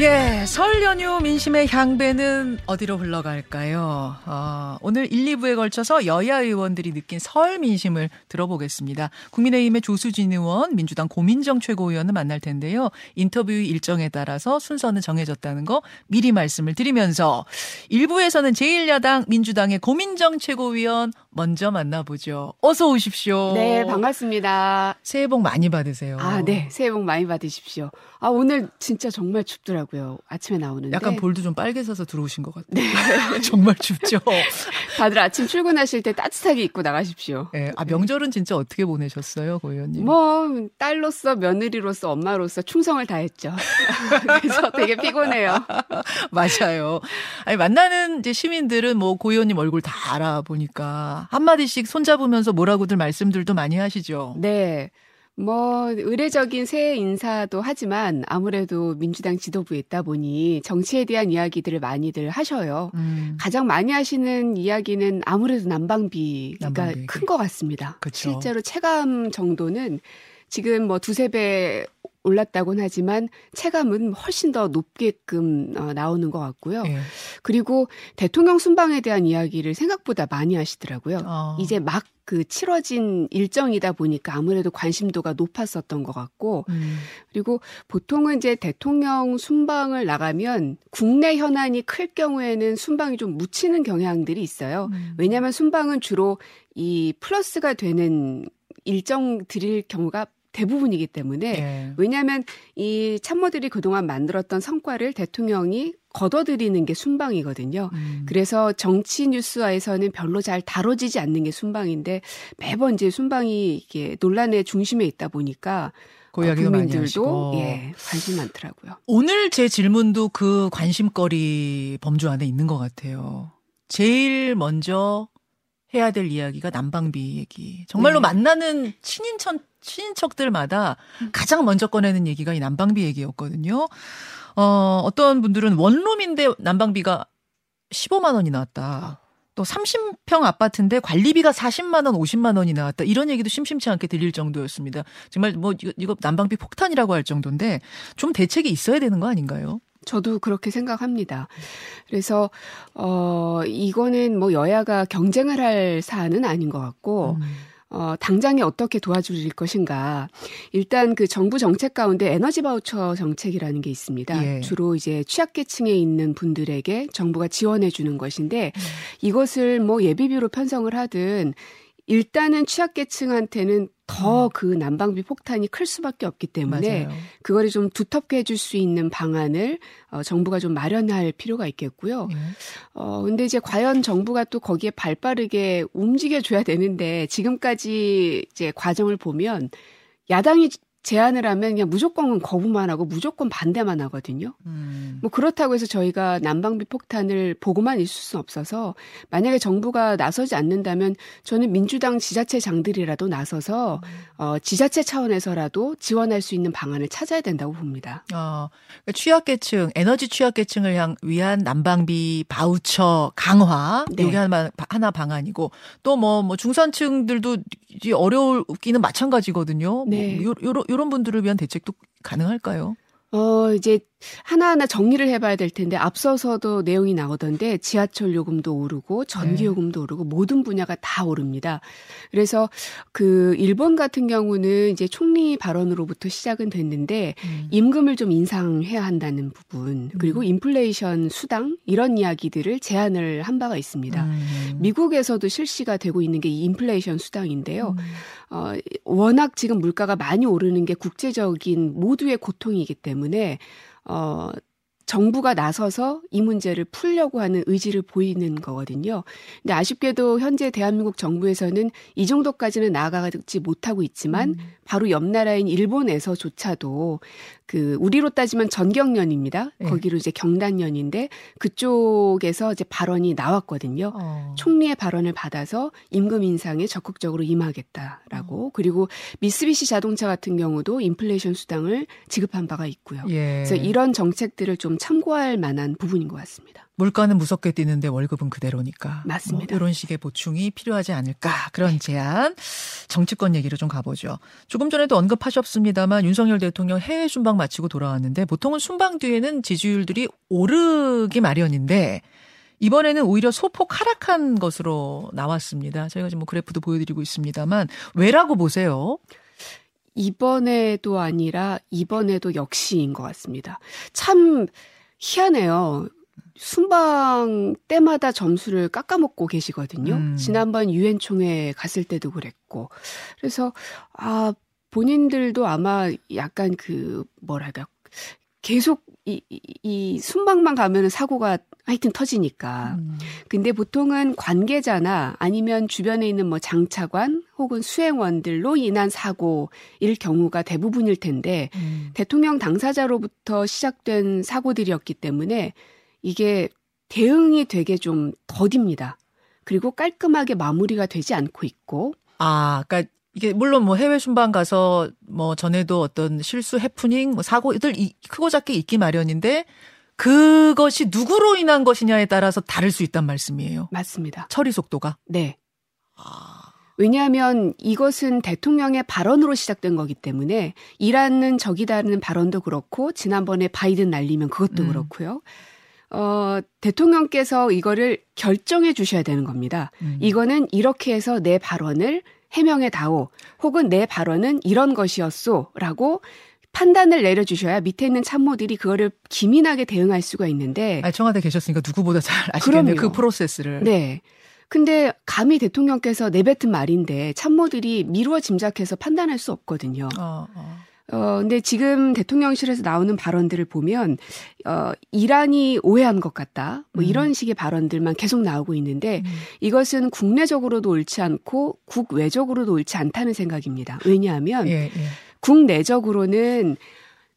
예, 설 연휴 민심의 향배는 어디로 흘러갈까요? 어, 오늘 1, 2부에 걸쳐서 여야 의원들이 느낀 설 민심을 들어보겠습니다. 국민의힘의 조수진 의원, 민주당 고민정 최고위원을 만날 텐데요. 인터뷰 일정에 따라서 순서는 정해졌다는 거 미리 말씀을 드리면서 1부에서는 제1야당 민주당의 고민정 최고위원 먼저 만나보죠. 어서 오십시오. 네, 반갑습니다. 새해 복 많이 받으세요. 아, 네. 새해 복 많이 받으십시오. 아, 오늘 진짜 정말 춥더라고요. 아침에 나오는데. 약간 볼도 좀 빨개져서 들어오신 것 같아요. 네. 정말 춥죠. 다들 아침 출근하실 때 따뜻하게 입고 나가십시오. 네. 아, 명절은 진짜 어떻게 보내셨어요, 고 의원님? 뭐, 딸로서, 며느리로서, 엄마로서 충성을 다했죠. 그래서 되게 피곤해요. 맞아요. 아니, 만나는 이제 시민들은 뭐, 고 의원님 얼굴 다 알아보니까 한마디씩 손잡으면서 뭐라고들 말씀들도 많이 하시죠. 네. 뭐 의례적인 새해 인사도 하지만 아무래도 민주당 지도부에 있다 보니 정치에 대한 이야기들을 많이들 하셔요. 음. 가장 많이 하시는 이야기는 아무래도 난방비가 난방비. 큰것 같습니다. 그쵸. 실제로 체감 정도는 지금 뭐 두세 배 올랐다고는 하지만 체감은 훨씬 더 높게끔 어, 나오는 것 같고요. 네. 그리고 대통령 순방에 대한 이야기를 생각보다 많이 하시더라고요. 어. 이제 막 그 치러진 일정이다 보니까 아무래도 관심도가 높았었던 것 같고, 음. 그리고 보통은 이제 대통령 순방을 나가면 국내 현안이 클 경우에는 순방이 좀 묻히는 경향들이 있어요. 음. 왜냐하면 순방은 주로 이 플러스가 되는 일정 드릴 경우가 대부분이기 때문에 네. 왜냐하면 이 참모들이 그동안 만들었던 성과를 대통령이 걷어들이는 게 순방이거든요. 음. 그래서 정치 뉴스화에서는 별로 잘 다뤄지지 않는 게 순방인데 매번 이제 순방이 이게 논란의 중심에 있다 보니까 그 어, 국민들도 예, 관심 많더라고요. 오늘 제 질문도 그 관심거리 범주 안에 있는 것 같아요. 제일 먼저 해야 될 이야기가 난방비 얘기. 정말로 네. 만나는 친인천 친인척들마다 가장 먼저 꺼내는 얘기가 이 난방비 얘기였거든요. 어, 어떤 분들은 원룸인데 난방비가 15만 원이 나왔다. 또 30평 아파트인데 관리비가 40만 원, 50만 원이 나왔다. 이런 얘기도 심심치 않게 들릴 정도였습니다. 정말 뭐 이거, 이거 난방비 폭탄이라고 할 정도인데 좀 대책이 있어야 되는 거 아닌가요? 저도 그렇게 생각합니다. 그래서 어 이거는 뭐 여야가 경쟁을 할 사안은 아닌 것 같고 음. 어, 당장에 어떻게 도와줄 것인가. 일단 그 정부 정책 가운데 에너지 바우처 정책이라는 게 있습니다. 예. 주로 이제 취약계층에 있는 분들에게 정부가 지원해 주는 것인데 음. 이것을 뭐 예비비로 편성을 하든 일단은 취약계층한테는 더그 음. 난방비 폭탄이 클 수밖에 없기 때문에 맞아요. 그거를 좀 두텁게 해줄 수 있는 방안을 어, 정부가 좀 마련할 필요가 있겠고요. 네. 어 근데 이제 과연 정부가 또 거기에 발 빠르게 움직여줘야 되는데 지금까지 이제 과정을 보면 야당이 제안을 하면 그냥 무조건 거부만 하고 무조건 반대만 하거든요. 음. 뭐 그렇다고 해서 저희가 난방비 폭탄을 보고만 있을 수는 없어서 만약에 정부가 나서지 않는다면 저는 민주당 지자체 장들이라도 나서서 음. 어, 지자체 차원에서라도 지원할 수 있는 방안을 찾아야 된다고 봅니다. 어, 그러니까 취약계층, 에너지 취약계층을 향 위한 난방비 바우처 강화 네. 이게 하나, 하나 방안이고 또 뭐뭐 뭐 중산층들도 어려울기는 마찬가지거든요. 네. 뭐 요, 요, 이런 분들을 위한 대책도 가능할까요? 어, 이제 하나하나 정리를 해봐야 될 텐데 앞서서도 내용이 나오던데 지하철 요금도 오르고 전기 네. 요금도 오르고 모든 분야가 다 오릅니다. 그래서 그 일본 같은 경우는 이제 총리 발언으로부터 시작은 됐는데 음. 임금을 좀 인상해야 한다는 부분 그리고 음. 인플레이션 수당 이런 이야기들을 제안을 한 바가 있습니다. 음. 미국에서도 실시가 되고 있는 게 이 인플레이션 수당인데요. 음. 어, 워낙 지금 물가가 많이 오르는 게 국제적인 모두의 고통이기 때문에 어, 정부가 나서서 이 문제를 풀려고 하는 의지를 보이는 거거든요. 근데 아쉽게도 현재 대한민국 정부에서는 이 정도까지는 나아가지 못하고 있지만 음. 바로 옆 나라인 일본에서조차도 그 우리로 따지면 전경련입니다. 네. 거기로 이제 경단련인데 그쪽에서 이제 발언이 나왔거든요. 어. 총리의 발언을 받아서 임금 인상에 적극적으로 임하겠다라고 어. 그리고 미쓰비시 자동차 같은 경우도 인플레이션 수당을 지급한 바가 있고요. 예. 그래서 이런 정책들을 좀 참고할 만한 부분인 것 같습니다. 물가는 무섭게 뛰는데 월급은 그대로니까. 맞습니다. 뭐 이런 식의 보충이 필요하지 않을까. 그런 제안. 정치권 얘기로 좀 가보죠. 조금 전에도 언급하셨습니다만 윤석열 대통령 해외 순방 마치고 돌아왔는데 보통은 순방 뒤에는 지지율들이 오르기 마련인데 이번에는 오히려 소폭 하락한 것으로 나왔습니다. 저희가 지금 뭐 그래프도 보여드리고 있습니다만 왜라고 보세요? 이번에도 아니라 이번에도 역시인 것 같습니다. 참 희한해요. 순방 때마다 점수를 깎아먹고 계시거든요. 음. 지난번 유엔 총회 갔을 때도 그랬고. 그래서 아 본인들도 아마 약간 그 뭐랄까 계속 이, 이, 이 순방만 가면은 사고가 하여튼 터지니까. 음. 근데 보통은 관계자나 아니면 주변에 있는 뭐 장차관 혹은 수행원들로 인한 사고일 경우가 대부분일 텐데 음. 대통령 당사자로부터 시작된 사고들이었기 때문에 이게 대응이 되게 좀 더딥니다. 그리고 깔끔하게 마무리가 되지 않고 있고. 아, 그러니까 이게 물론 뭐 해외 순방 가서 뭐 전에도 어떤 실수 해프닝 뭐 사고들 크고 작게 있기 마련인데 그것이 누구로 인한 것이냐에 따라서 다를 수 있단 말씀이에요. 맞습니다. 처리 속도가. 네. 아. 왜냐하면 이것은 대통령의 발언으로 시작된 거기 때문에 이란은 적이다는 발언도 그렇고 지난번에 바이든 날리면 그것도 음. 그렇고요. 어, 대통령께서 이거를 결정해 주셔야 되는 겁니다. 음. 이거는 이렇게 해서 내 발언을 해명해 다오. 혹은 내 발언은 이런 것이었소. 라고 판단을 내려주셔야 밑에 있는 참모들이 그거를 기민하게 대응할 수가 있는데. 아, 청와대 계셨으니까 누구보다 잘 아시겠네요. 그 프로세스를. 네. 근데 감히 대통령께서 내뱉은 말인데 참모들이 미루어 짐작해서 판단할 수 없거든요. 어, 어. 어, 근데 지금 대통령실에서 나오는 발언들을 보면, 어, 이란이 오해한 것 같다. 뭐 음. 이런 식의 발언들만 계속 나오고 있는데, 음. 이것은 국내적으로도 옳지 않고 국외적으로도 옳지 않다는 생각입니다. 왜냐하면, 예, 예. 국내적으로는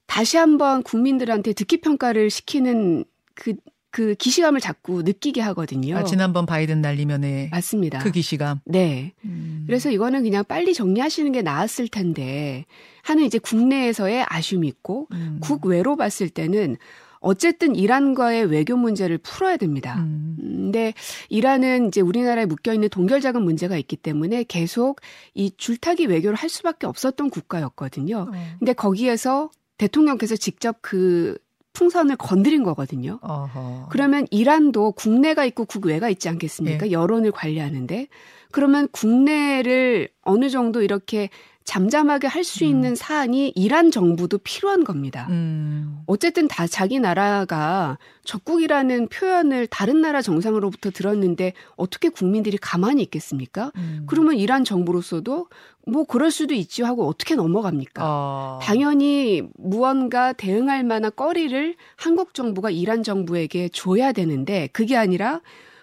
다시 한번 국민들한테 듣기 평가를 시키는 그, 그 기시감을 자꾸 느끼게 하거든요. 아, 지난번 바이든 날리면에 맞습니다. 그 기시감. 네. 음. 그래서 이거는 그냥 빨리 정리하시는 게 나았을 텐데 하는 이제 국내에서의 아쉬움이 있고 음. 국외로 봤을 때는 어쨌든 이란과의 외교 문제를 풀어야 됩니다. 음. 근데 이란은 이제 우리나라에 묶여 있는 동결 자금 문제가 있기 때문에 계속 이 줄타기 외교를 할 수밖에 없었던 국가였거든요. 어. 근데 거기에서 대통령께서 직접 그 풍선을 건드린 거거든요. 어허. 그러면 이란도 국내가 있고 국외가 있지 않겠습니까? 예. 여론을 관리하는데 그러면 국내를 어느 정도 이렇게 잠잠하게 할수 음. 있는 음. 사안이 이란 정부도 필요한 겁니다. 음. 어쨌든 다 자기 나라가 적국이라는 표현을 다른 나라 정상으로부터 들었는데 어떻게 국민들이 가만히 있겠습니까? 음. 그러면 이란 정부로서도 뭐 그럴 수도 있지 하고 어떻게 넘어갑니까? 어. 당연히 무언가 대응할 만한 거리를 한국 정부가 이란 정부에게 줘야 되는데 그게 아니라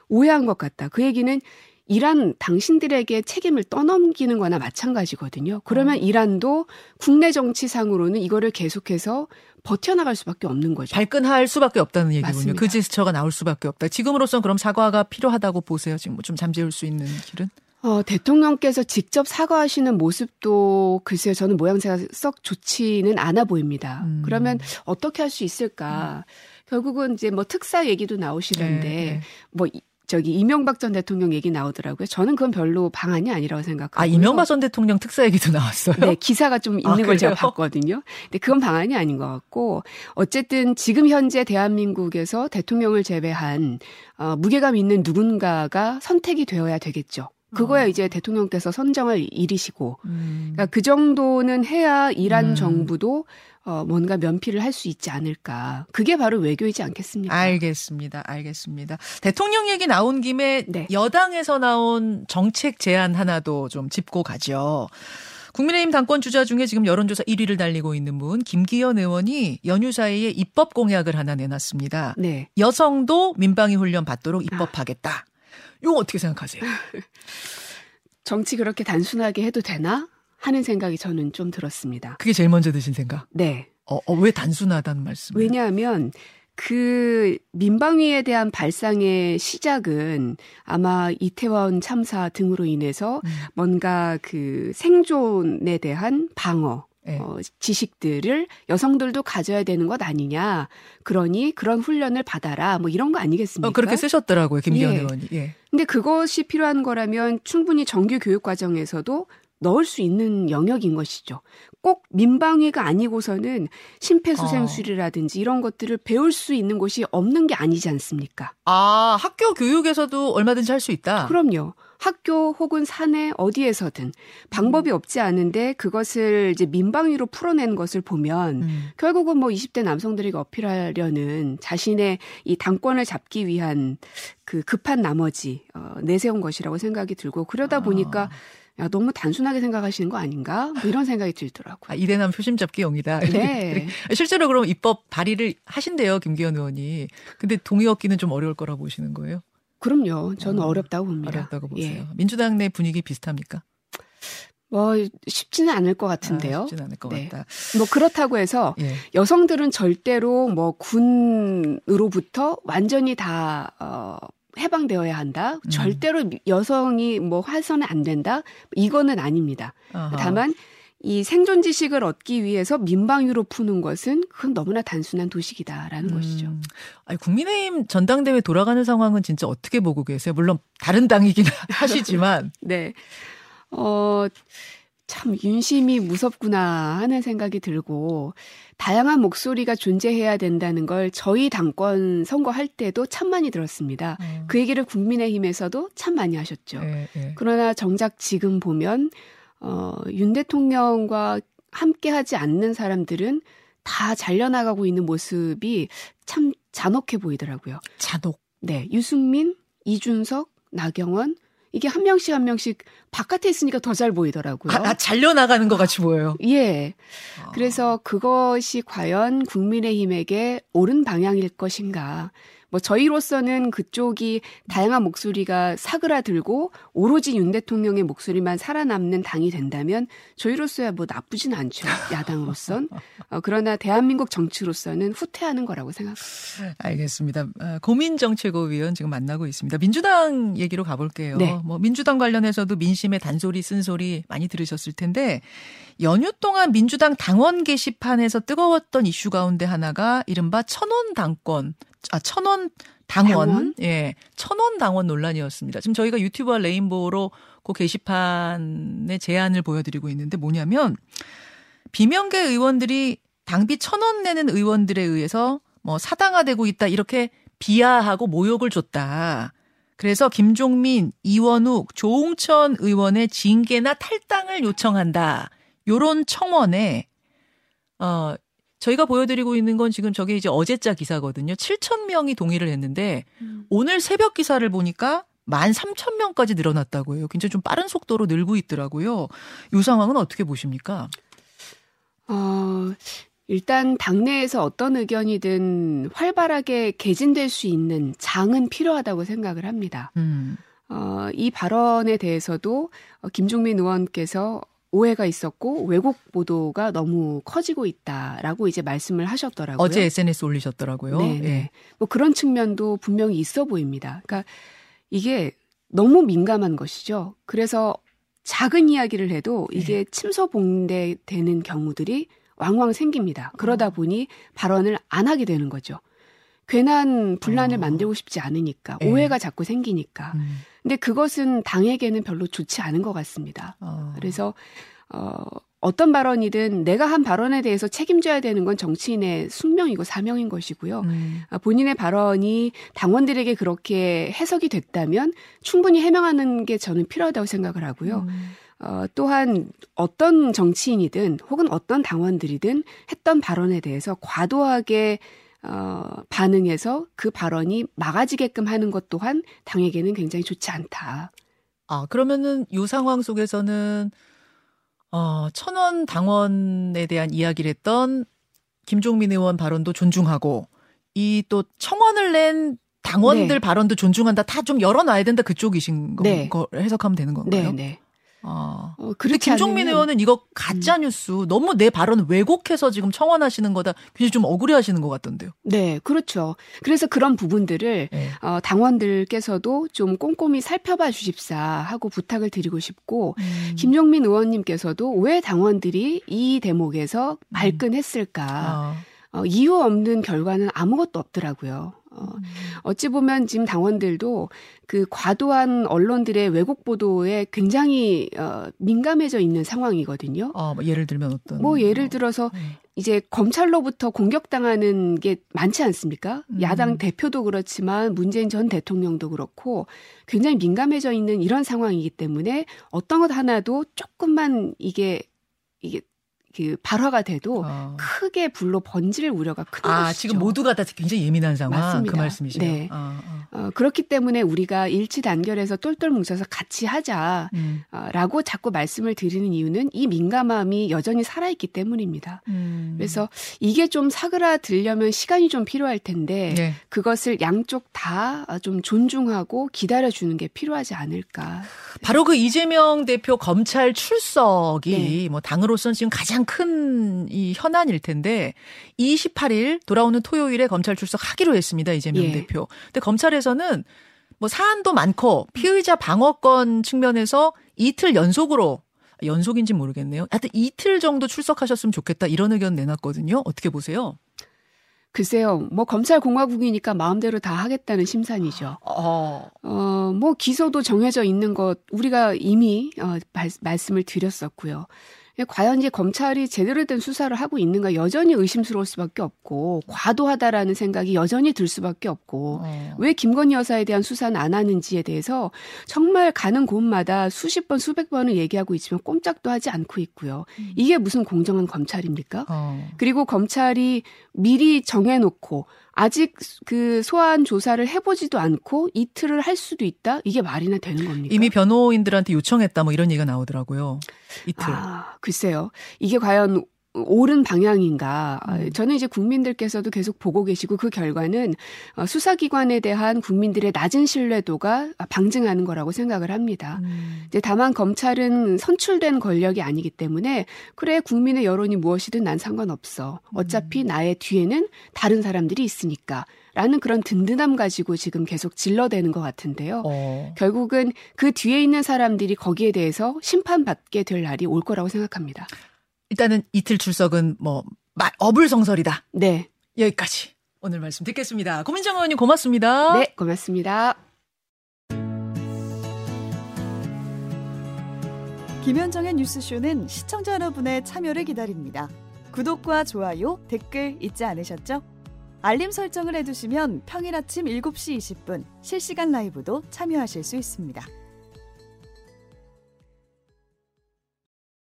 오해한 것 같다. 그 얘기는 이란 당신들에게 책임을 떠넘기는 거나 마찬가지거든요. 그러면 어. 이란도 국내 정치상으로는 이거를 계속해서 버텨나갈 수밖에 없는 거죠. 발끈할 수밖에 없다는 얘기군요. 맞습니다. 그 지스처가 나올 수밖에 없다. 지금으로선 그럼 사과가 필요하다고 보세요. 지금 뭐좀 잠재울 수 있는 길은? 어, 대통령께서 직접 사과하시는 모습도 글쎄요, 저는 모양새가 썩 좋지는 않아 보입니다. 음. 그러면 어떻게 할 수 있을까? 음. 결국은 이제 뭐 특사 얘기도 나오시던데, 네, 네. 뭐 저기 이명박 전 대통령 얘기 나오더라고요. 저는 그건 별로 방안이 아니라고 생각하고. 아, 이명박 전 대통령 특사 얘기도 나왔어요? 네, 기사가 좀 있는 아, 걸 제가 봤거든요. 근데 그건 방안이 아닌 것 같고, 어쨌든 지금 현재 대한민국에서 대통령을 제외한, 어, 무게감 있는 누군가가 선택이 되어야 되겠죠. 그거야 어. 이제 대통령께서 선정을 이르시고, 음. 그러니까 그 정도는 해야 이란 음. 정부도 어, 뭔가 면피를 할 수 있지 않을까. 그게 바로 외교이지 않겠습니까? 알겠습니다. 알겠습니다. 대통령 얘기 나온 김에 네. 여당에서 나온 정책 제안 하나도 좀 짚고 가죠. 국민의힘 당권 주자 중에 지금 여론조사 1위를 달리고 있는 분 김기현 의원이 연휴 사이에 입법 공약을 하나 내놨습니다. 네. 여성도 민방위 훈련 받도록 입법하겠다. 아. 이거 어떻게 생각하세요? 정치 그렇게 단순하게 해도 되나? 하는 생각이 저는 좀 들었습니다. 그게 제일 먼저 드신 생각? 네. 어, 어 왜 단순하다는 말씀? 왜냐하면 그 민방위에 대한 발상의 시작은 아마 이태원 참사 등으로 인해서 음. 뭔가 그 생존에 대한 방어 네. 어, 지식들을 여성들도 가져야 되는 것 아니냐. 그러니 그런 훈련을 받아라. 뭐 이런 거 아니겠습니까? 어, 그렇게 쓰셨더라고요, 김기현 예. 의원이. 예. 근데 그것이 필요한 거라면 충분히 정규 교육 과정에서도 넣을 수 있는 영역인 것이죠. 꼭 민방위가 아니고서는 심폐소생술이라든지 이런 것들을 배울 수 있는 곳이 없는 게 아니지 않습니까? 아, 학교 교육에서도 얼마든지 할 수 있다? 그럼요. 학교 혹은 사내 어디에서든 방법이 음. 없지 않은데 그것을 이제 민방위로 풀어낸 것을 보면 음. 결국은 뭐 20대 남성들에게 어필하려는 자신의 이 당권을 잡기 위한 그 급한 나머지 어, 내세운 것이라고 생각이 들고 그러다 보니까 아. 야, 너무 단순하게 생각하시는 거 아닌가? 뭐 이런 생각이 들더라고요. 아, 이대남 표심 잡기 용이다. 네. 실제로 그럼 입법 발의를 하신대요, 김기현 의원이. 근데 동의 얻기는 좀 어려울 거라고 보시는 거예요? 그럼요. 저는 어, 렵다고 봅니다. 어렵다고 보세요. 예. 민주당 내 분위기 비슷합니까? 뭐 쉽지는 않을 것 같은데요. 아, 쉽지는 않을 것 네. 같다. 뭐 그렇다고 해서 예. 여성들은 절대로 뭐 군으로부터 완전히 다 어, 해방되어야 한다. 음. 절대로 여성이 뭐 화선은 안 된다. 이거는 아닙니다. 아하. 다만 이 생존 지식을 얻기 위해서 민방위로 푸는 것은 그건 너무나 단순한 도식이다라는 음. 것이죠. 아니, 국민의힘 전당대회 돌아가는 상황은 진짜 어떻게 보고 계세요? 물론 다른 당이긴 하시지만. 네. 어, 참 윤심이 무섭구나 하는 생각이 들고 다양한 목소리가 존재해야 된다는 걸 저희 당권 선거할 때도 참 많이 들었습니다. 음. 그 얘기를 국민의힘에서도 참 많이 하셨죠. 네, 네. 그러나 정작 지금 보면 어, 윤 대통령과 함께 하지 않는 사람들은 다 잘려나가고 있는 모습이 참 잔혹해 보이더라고요. 잔혹. 네. 유승민, 이준석, 나경원, 이게 한 명씩 한 명씩 바깥에 있으니까 더 잘 보이더라고요. 아, 아, 잘려나가는 것 같이 보여요. 예. 아. 그래서 그것이 과연 국민의힘에게 옳은 방향일 것인가. 뭐 저희로서는 그쪽이 다양한 목소리가 사그라들고 오로지 윤 대통령의 목소리만 살아남는 당이 된다면 저희로서야 뭐 나쁘진 않죠. 야당으로선. 어, 그러나 대한민국 정치로서는 후퇴하는 거라고 생각합니다. 알겠습니다. 아, 고민정 최고위원 지금 만나고 있습니다. 민주당 얘기로 가볼게요. 네. 뭐 민주당 관련해서도 민심의 단소리 쓴소리 많이 들으셨을 텐데 연휴 동안 민주당 당원 게시판에서 뜨거웠던 이슈 가운데 하나가 이른바 천원 당권 아, 천원 당원, 당원? 예, 천원 당원 논란이었습니다. 지금 저희가 유튜브와 레인보우로 그 게시판의 제안을 보여드리고 있는데 뭐냐면 비명계 의원들이 당비 천 원 내는 의원들에 의해서 뭐 사당화되고 있다 이렇게 비하하고 모욕을 줬다. 그래서 김종민, 이원욱, 조홍천 의원의 징계나 탈당을 요청한다. 요런 청원에 어 저희가 보여드리고 있는 건 지금 저게 이제 어제자 기사거든요. 7천 명이 동의를 했는데 음. 오늘 새벽 기사를 보니까 1만 3천 명까지 늘어났다고 해요. 굉장히 좀 빠른 속도로 늘고 있더라고요. 이 상황은 어떻게 보십니까? 어, 일단 당내에서 어떤 의견이든 활발하게 개진될 수 있는 장은 필요하다고 생각을 합니다. 음. 어, 이 발언에 대해서도 김종민 의원께서 오해가 있었고 왜곡 보도가 너무 커지고 있다라고 이제 말씀을 하셨더라고요. 어제 SNS 올리셨더라고요. 네, 네. 예. 뭐 그런 측면도 분명히 있어 보입니다. 그러니까 이게 너무 민감한 것이죠. 그래서 작은 이야기를 해도 네. 이게 네. 침소봉대 되는 경우들이 왕왕 생깁니다. 그러다 어. 보니 발언을 안 하게 되는 거죠. 괜한 분란을 어. 만들고 싶지 않으니까 네. 오해가 자꾸 생기니까. 음. 근데 그것은 당에게는 별로 좋지 않은 것 같습니다. 어. 그래서 어 어떤 발언이든 내가 한 발언에 대해서 책임져야 되는 건 정치인의 숙명이고 사명인 것이고요. 음. 아, 본인의 발언이 당원들에게 그렇게 해석이 됐다면 충분히 해명하는 게 저는 필요하다고 생각을 하고요. 음. 어, 또한 어떤 정치인이든 혹은 어떤 당원들이든 했던 발언에 대해서 과도하게 어, 반응해서 그 발언이 막아지게끔 하는 것 또한 당에게는 굉장히 좋지 않다. 아, 그러면은 이 상황 속에서는 어, 천원 당원에 대한 이야기를 했던 김종민 의원 발언도 존중하고 이 또 청원을 낸 당원들 네. 발언도 존중한다. 다 좀 열어놔야 된다. 그쪽이신 거, 네. 거 해석하면 되는 건가요? 네, 네. 아. 어, 그런데 김종민 의원은 이거 가짜 음. 뉴스 음. 너무 내 발언 왜곡해서 지금 청원하시는 거다. 굉장히 좀 억울해하시는 것 같던데요. 네, 그렇죠. 그래서 그런 부분들을 네. 어, 당원들께서도 좀 꼼꼼히 살펴봐 주십사 하고 부탁을 드리고 싶고 음. 김종민 의원님께서도 왜 당원들이 이 대목에서 음. 발끈했을까? 아. 어, 이유 없는 결과는 아무것도 없더라고요. 어, 음. 어찌 보면 지금 당원들도 그 과도한 언론들의 왜곡 보도에 굉장히 어, 민감해져 있는 상황이거든요. 아, 뭐 예를 들면 어떤? 뭐 예를 들어서 음. 이제 검찰로부터 공격당하는 게 많지 않습니까? 음. 야당 대표도 그렇지만 문재인 전 대통령도 그렇고 굉장히 민감해져 있는 이런 상황이기 때문에 어떤 것 하나도 조금만 이게 이게 그 발화가 돼도 어. 크게 불로 번질 우려가 큰 아, 것이죠. 지금 모두가 다 굉장히 예민한 상황 맞습니다. 그 말씀이시죠. 네. 어, 어. 어, 그렇기 때문에 우리가 일치 단결해서 똘똘 뭉쳐서 같이 하자라고 음. 자꾸 말씀을 드리는 이유는 이 민감함이 여전히 살아 있기 때문입니다. 음. 그래서 이게 좀 사그라들려면 시간이 좀 필요할 텐데 네. 그것을 양쪽 다 좀 존중하고 기다려 주는 게 필요하지 않을까. 바로 그 이재명 대표 검찰 출석이 네. 뭐 당으로서는 지금 가장 큰 이 현안일 텐데 28일 돌아오는 토요일에 검찰 출석하기로 했습니다. 이재명 예. 대표. 근데 검찰에서는 뭐 사안도 많고 피의자 방어권 측면에서 이틀 연속으로 연속인지 모르겠네요. 하여튼 이틀 정도 출석하셨으면 좋겠다 이런 의견 내놨거든요. 어떻게 보세요? 글쎄요, 뭐 검찰 공화국이니까 마음대로 다 하겠다는 심산이죠. 어, 어 뭐 기소도 정해져 있는 것 우리가 이미 어, 말, 말씀을 드렸었고요. 과연 이제 검찰이 제대로 된 수사를 하고 있는가 여전히 의심스러울 수밖에 없고 과도하다라는 생각이 여전히 들 수밖에 없고 어. 왜 김건희 여사에 대한 수사는 안 하는지에 대해서 정말 가는 곳마다 수십 번 수백 번을 얘기하고 있지만 꼼짝도 하지 않고 있고요. 음. 이게 무슨 공정한 검찰입니까? 어. 그리고 검찰이 미리 정해놓고 아직 그 소환 조사를 해보지도 않고 이틀을 할 수도 있다? 이게 말이나 되는 겁니까? 이미 변호인들한테 요청했다 뭐 이런 얘기가 나오더라고요. 이틀. 아, 글쎄요. 이게 과연 옳은 방향인가. 음. 저는 이제 국민들께서도 계속 보고 계시고 그 결과는 어, 수사기관에 대한 국민들의 낮은 신뢰도가 방증하는 거라고 생각을 합니다. 음. 이제 다만 검찰은 선출된 권력이 아니기 때문에 그래 국민의 여론이 무엇이든 난 상관없어. 어차피 음. 나의 뒤에는 다른 사람들이 있으니까. 라는 그런 든든함 가지고 지금 계속 질러대는 것 같은데요. 어. 결국은 그 뒤에 있는 사람들이 거기에 대해서 심판받게 될 날이 올 거라고 생각합니다. 일단은 이틀 출석은 뭐 어불성설이다. 네. 여기까지 오늘 말씀 듣겠습니다. 고민정 의원님 고맙습니다. 네, 고맙습니다. 김현정의 뉴스쇼는 시청자 여러분의 참여를 기다립니다. 구독과 좋아요, 댓글 잊지 않으셨죠? 알림 설정을 해두시면 평일 아침 7시 20분 실시간 라이브도 참여하실 수 있습니다.